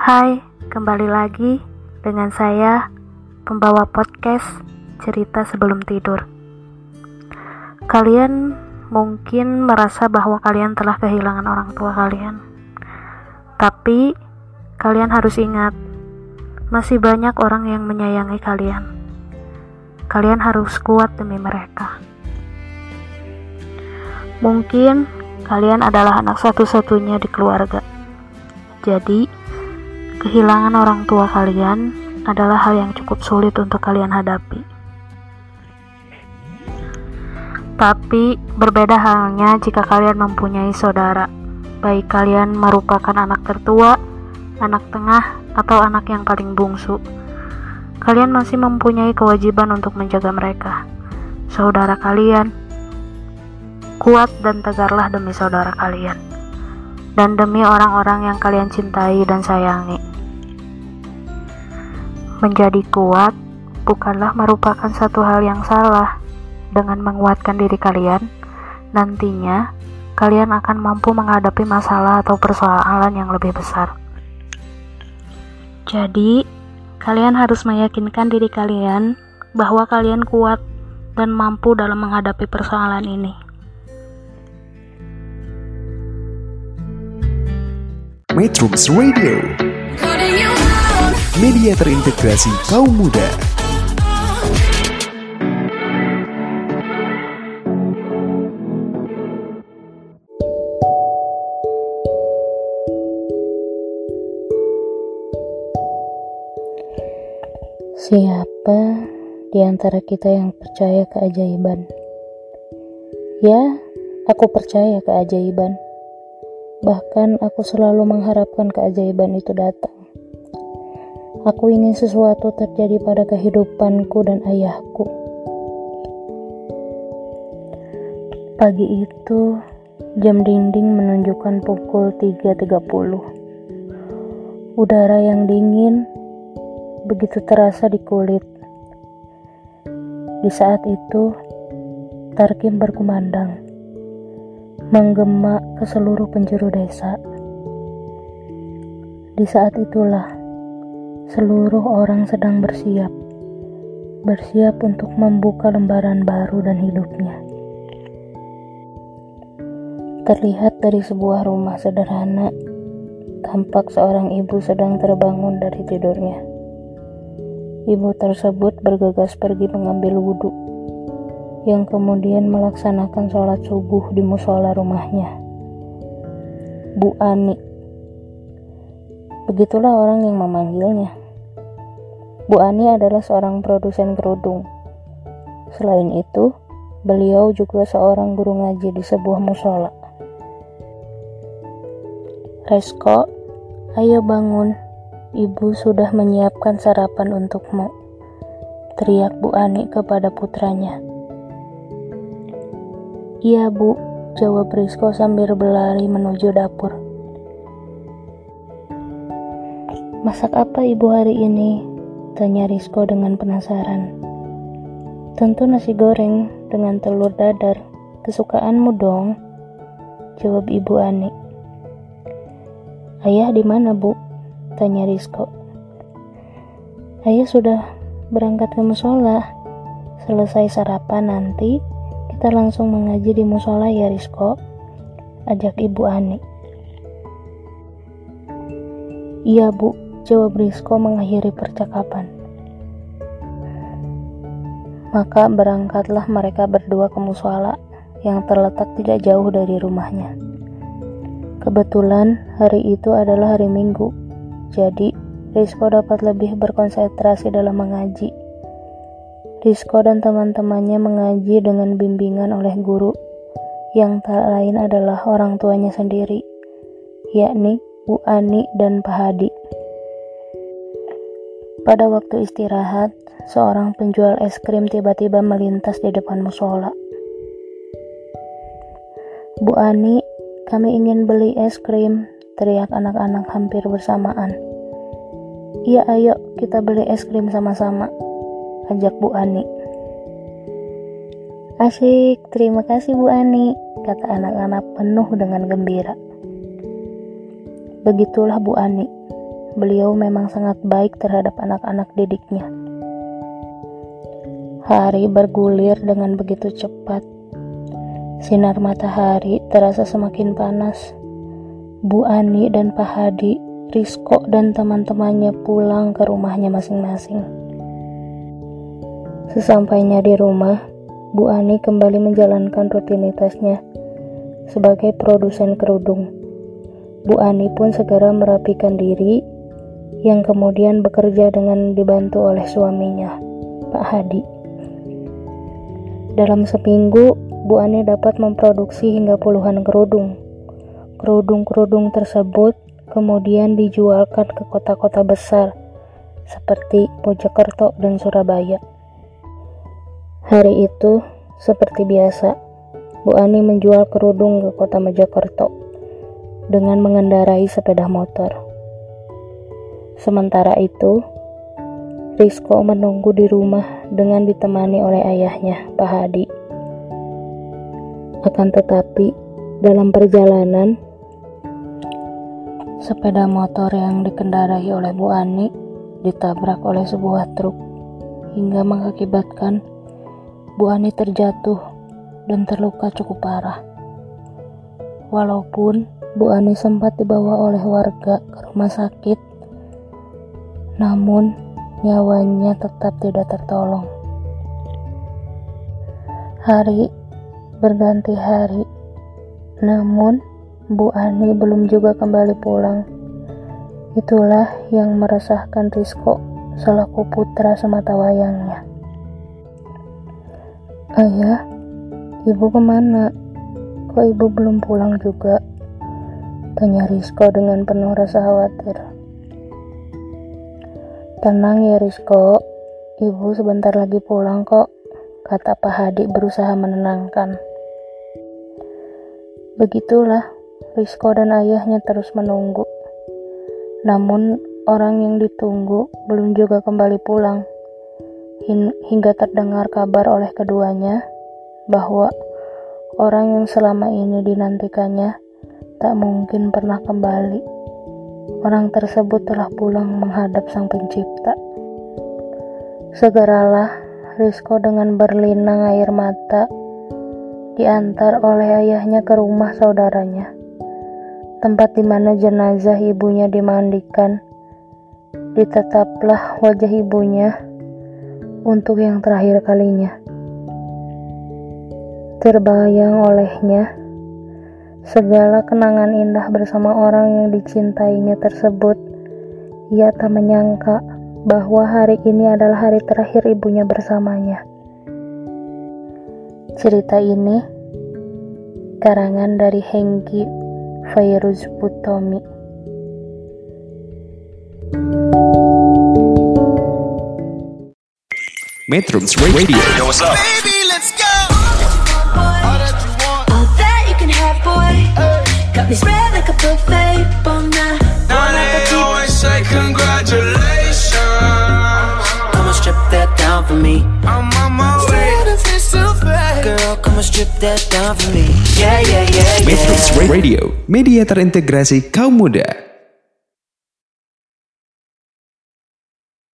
Hai, kembali lagi dengan saya, pembawa podcast cerita sebelum tidur. Kalian mungkin merasa bahwa kalian telah kehilangan orang tua kalian, tapi kalian harus ingat, masih banyak orang yang menyayangi kalian. Kalian harus kuat demi mereka. Mungkin kalian adalah anak satu-satunya di keluarga. Jadi, kehilangan orang tua kalian adalah hal yang cukup sulit untuk kalian hadapi. Tapi, berbeda halnya jika kalian mempunyai saudara, baik kalian merupakan anak tertua, anak tengah, atau anak yang paling bungsu. Kalian masih mempunyai kewajiban untuk menjaga mereka. Saudara kalian, kuat dan tegarlah demi saudara kalian dan demi orang-orang yang kalian cintai dan sayangi. Menjadi kuat bukanlah merupakan satu hal yang salah. Dengan menguatkan diri kalian, nantinya kalian akan mampu menghadapi masalah atau persoalan yang lebih besar. Jadi, kalian harus meyakinkan diri kalian bahwa kalian kuat dan mampu dalam menghadapi persoalan ini. Metrums Radio Media terintegrasi kaum muda Siapa di antara kita yang percaya keajaiban? Ya, aku percaya keajaiban. Bahkan aku selalu mengharapkan keajaiban itu datang. Aku ingin sesuatu terjadi pada kehidupanku dan ayahku. Pagi itu, jam dinding menunjukkan pukul 3.30. Udara yang dingin begitu terasa di kulit. Di saat itu, Tarkim berkumandang, menggema ke seluruh penjuru desa. Di saat itulah, seluruh orang sedang bersiap, bersiap untuk membuka lembaran baru dan hidupnya. Terlihat dari sebuah rumah sederhana, tampak seorang ibu sedang terbangun dari tidurnya. Ibu tersebut bergegas pergi mengambil wudhu, yang kemudian melaksanakan sholat subuh di musola rumahnya. Bu Ani. Begitulah orang yang memanggilnya. Bu Ani adalah seorang produsen kerudung. Selain itu, beliau juga seorang guru ngaji di sebuah musola. Resko, ayo bangun. Ibu sudah menyiapkan sarapan untukmu. Teriak Bu Ani kepada putranya. Iya bu, jawab Rizko sambil berlari menuju dapur. Masak apa ibu hari ini? Tanya Rizko dengan penasaran. Tentu nasi goreng dengan telur dadar. Kesukaanmu dong, jawab ibu Ani. Ayah di mana bu? Tanya Rizko. Ayah sudah berangkat ke musola. Selesai sarapan nanti, kita langsung mengaji di musola ya Rizko. Ajak ibu Ani. Iya bu, jawab Rizko mengakhiri percakapan. Maka berangkatlah mereka berdua ke musola yang terletak tidak jauh dari rumahnya. Kebetulan hari itu adalah hari Minggu, jadi Rizko dapat lebih berkonsentrasi dalam mengaji. Rizko dan teman-temannya mengaji dengan bimbingan oleh guru yang tak lain adalah orang tuanya sendiri, yakni Bu Ani dan Pak Hadi. Pada waktu istirahat, seorang penjual es krim tiba-tiba melintas di depan musola. Bu Ani, kami ingin beli es krim, teriak anak-anak hampir bersamaan. Iya ayo kita beli es krim sama-sama, ajak Bu Ani. Asyik, terima kasih Bu Ani, kata anak-anak penuh dengan gembira. Begitulah Bu Ani. Beliau memang sangat baik terhadap anak-anak didiknya. Hari bergulir dengan begitu cepat. Sinar matahari terasa semakin panas. Bu Ani dan Pak Hadi, Rizko dan teman-temannya pulang ke rumahnya masing-masing. Sesampainya di rumah, Bu Ani kembali menjalankan rutinitasnya sebagai produsen kerudung. Bu Ani pun segera merapikan diri yang kemudian bekerja dengan dibantu oleh suaminya, Pak Hadi. Dalam seminggu, Bu Ani dapat memproduksi hingga puluhan kerudung. Kerudung-kerudung tersebut kemudian dijualkan ke kota-kota besar seperti Mojokerto dan Surabaya. Hari itu, seperti biasa, Bu Ani menjual kerudung ke kota Mojokerto dengan mengendarai sepeda motor. Sementara itu, Rizko menunggu di rumah dengan ditemani oleh ayahnya, Pak Hadi. Akan tetapi, dalam perjalanan, sepeda motor yang dikendarai oleh Bu Ani ditabrak oleh sebuah truk hingga mengakibatkan Bu Ani terjatuh dan terluka cukup parah. Walaupun Bu Ani sempat dibawa oleh warga ke rumah sakit, namun nyawanya tetap tidak tertolong. Hari berganti hari, namun Bu Ani belum juga kembali pulang. Itulah yang meresahkan Rizko selaku putra semata wayangnya. Ayah, ibu ke mana? Kok ibu belum pulang juga? Tanya Rizko dengan penuh rasa khawatir. Tenang ya Rizko, ibu sebentar lagi pulang kok, kata Pak Hadi berusaha menenangkan. Begitulah, Rizko dan ayahnya terus menunggu. Namun, orang yang ditunggu belum juga kembali pulang. Hingga terdengar kabar oleh keduanya bahwa orang yang selama ini dinantikannya tak mungkin pernah kembali. Orang tersebut telah pulang menghadap Sang Pencipta. Segeralah Rizko dengan berlinang air mata diantar oleh ayahnya ke rumah saudaranya, tempat di mana jenazah ibunya dimandikan. Ditetaplah wajah ibunya untuk yang terakhir kalinya. Terbayang olehnya Segala kenangan indah bersama orang yang dicintainya tersebut, ia tak menyangka bahwa hari ini adalah hari terakhir ibunya bersamanya. Cerita ini karangan dari Hengki Fairuz Putomi. Metrums Radio Yo, what's up? Baby, let's Got me spread like a buffet. Bon Now they always say congratulations. Come and strip that down for me. I'm on my way. Girl, come and strip that down for me. Yeah, yeah, yeah, Metrums yeah. Radio Media terintegrasi kaum muda